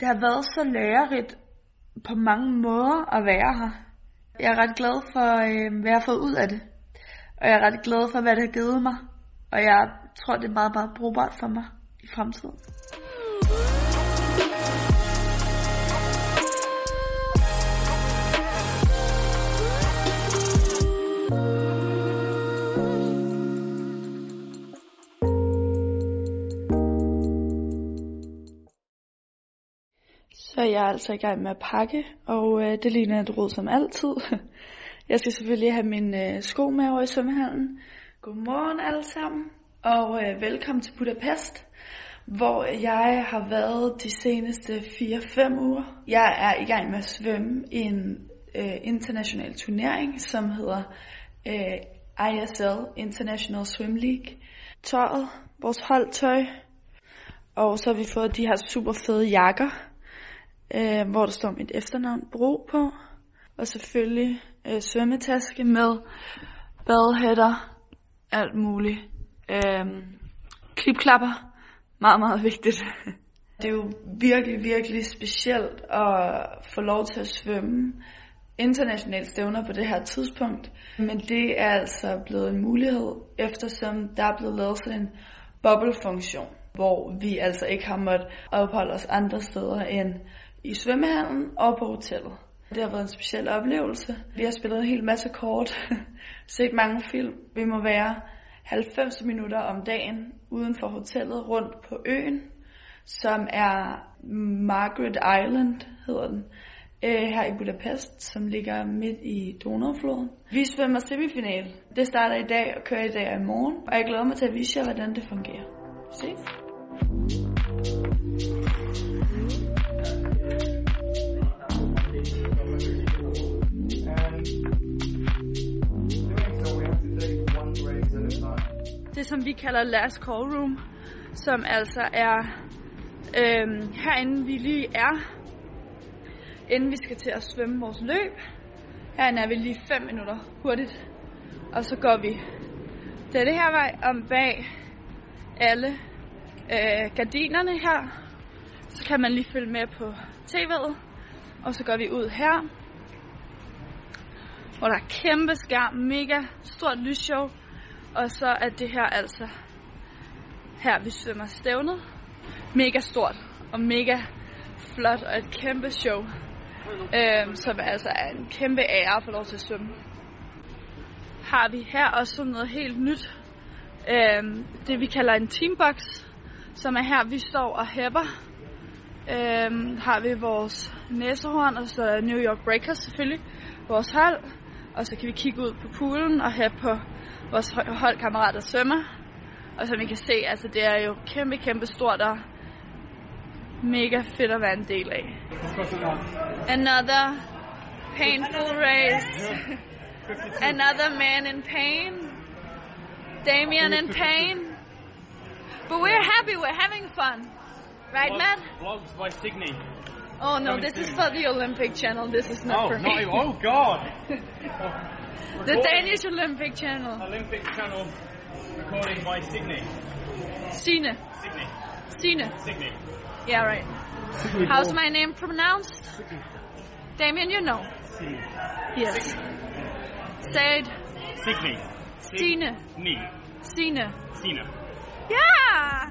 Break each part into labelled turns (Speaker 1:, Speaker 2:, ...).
Speaker 1: Det har været så lærerigt på mange måder at være her. Jeg er ret glad for, øh, hvad jeg har fået ud af det. Og jeg er ret glad for, hvad det har givet mig. Og jeg tror, det er meget, meget brugbart for mig i fremtiden. Så jeg er altså i gang med at pakke, og øh, det ligner et råd som altid. Jeg skal selvfølgelig have min øh, sko med over i svømmehallen. Godmorgen alle sammen, og øh, velkommen til Budapest, hvor jeg har været de seneste 4-5 uger. Jeg er i gang med at svømme i en øh, international turnering, som hedder øh, ISL, International Swim League. Tøjet, vores holdtøj, og så har vi fået de her super fede jakker, øh, hvor der står mit efternavn Bro på. Og selvfølgelig øh, svømmetaske med badhætter, alt muligt. Øh, klipklapper, meget, meget vigtigt. Det er jo virkelig, virkelig specielt at få lov til at svømme internationalt stævner på det her tidspunkt. Men det er altså blevet en mulighed, eftersom der er blevet lavet sådan en bubble-funktion, hvor vi altså ikke har måttet opholde os andre steder end i svømmehallen og på hotellet. Det har været en speciel oplevelse. Vi har spillet en hel masse kort, set mange film. Vi må være 90 minutter om dagen uden for hotellet rundt på øen, som er Margaret Island, hedder den, øh, her i Budapest, som ligger midt i Donaufloden. Vi svømmer semifinal. Det starter i dag og kører i dag og i morgen, og jeg glæder mig til at vise jer, hvordan det fungerer. Ses! Det, som vi kalder last call room, som altså er øhm, herinde, vi lige er, inden vi skal til at svømme vores løb. Herinde er vi lige 5 minutter hurtigt, og så går vi det her vej om bag alle øh, gardinerne her. Så kan man lige følge med på tv'et, og så går vi ud her, hvor der er kæmpe skærm, mega stort lysshow, og så er det her altså her vi svømmer stævnet. Mega stort og mega flot og et kæmpe show. Øhm, som altså er en kæmpe ære at få lov til at svømme. Har vi her også sådan noget helt nyt. Øhm, det vi kalder en teambox. Som er her vi står og hæpper. Øhm, har vi vores næsehorn og så New York Breakers selvfølgelig. Vores hold. Og så kan vi kigge ud på poolen og have på vores holdkammerater svømmer. Og som I kan se, altså det er jo kæmpe, kæmpe stort og mega fedt at være en del af. Another painful race. Another man in pain. Damien in pain. But we're happy, we're having fun. Right, Matt?
Speaker 2: Vlogs by Signe.
Speaker 1: Oh no, this is for the Olympic channel. This is not
Speaker 2: Oh,
Speaker 1: for me.
Speaker 2: even, oh God!
Speaker 1: The Danish Olympic channel.
Speaker 2: Olympic channel recording by Signe.
Speaker 1: Sine.
Speaker 2: Signe.
Speaker 1: Sine.
Speaker 2: Signe.
Speaker 1: Yeah, right. How's my name pronounced? Damien, you know. Yes. Say it.
Speaker 2: Signe.
Speaker 1: Sine.
Speaker 2: Ni.
Speaker 1: Sine.
Speaker 2: Sina.
Speaker 1: Yeah!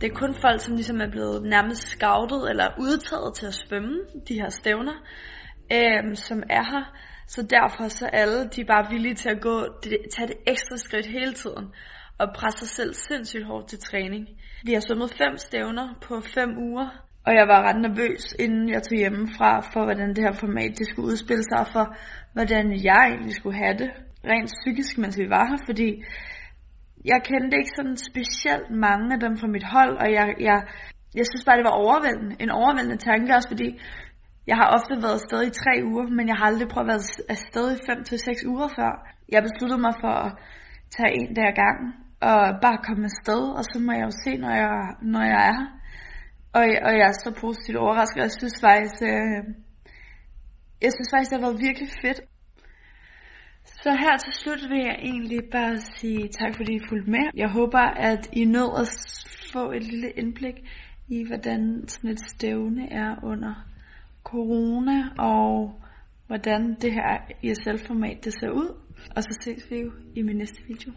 Speaker 1: Det er kun folk, som ligesom er blevet nærmest scoutet eller udtaget til at svømme de her stævner, øhm, som er her. Så derfor så alle de er bare villige til at gå, det, tage det ekstra skridt hele tiden og presse sig selv sindssygt hårdt til træning. Vi har svømmet fem stævner på fem uger, og jeg var ret nervøs, inden jeg tog hjemmefra, for hvordan det her format det skulle udspille sig, og for hvordan jeg egentlig skulle have det, rent psykisk, mens vi var her, fordi jeg kendte ikke sådan specielt mange af dem fra mit hold, og jeg, jeg jeg synes bare, det var overvældende. En overvældende tanke også, fordi jeg har ofte været afsted i tre uger, men jeg har aldrig prøvet at være afsted i fem til seks uger før. Jeg besluttede mig for at tage en dag ad gangen, og bare komme afsted, og så må jeg jo se, når jeg, når jeg er her. Og, og jeg er så positivt overrasket, jeg synes faktisk, øh, jeg synes faktisk, det har været virkelig fedt. Så her til slut vil jeg egentlig bare sige tak, fordi I fulgte med. Jeg håber, at I nåede at få et lille indblik i, hvordan sådan et stævne er under corona, og hvordan det her ESL-format det ser ud. Og så ses vi jo i min næste video.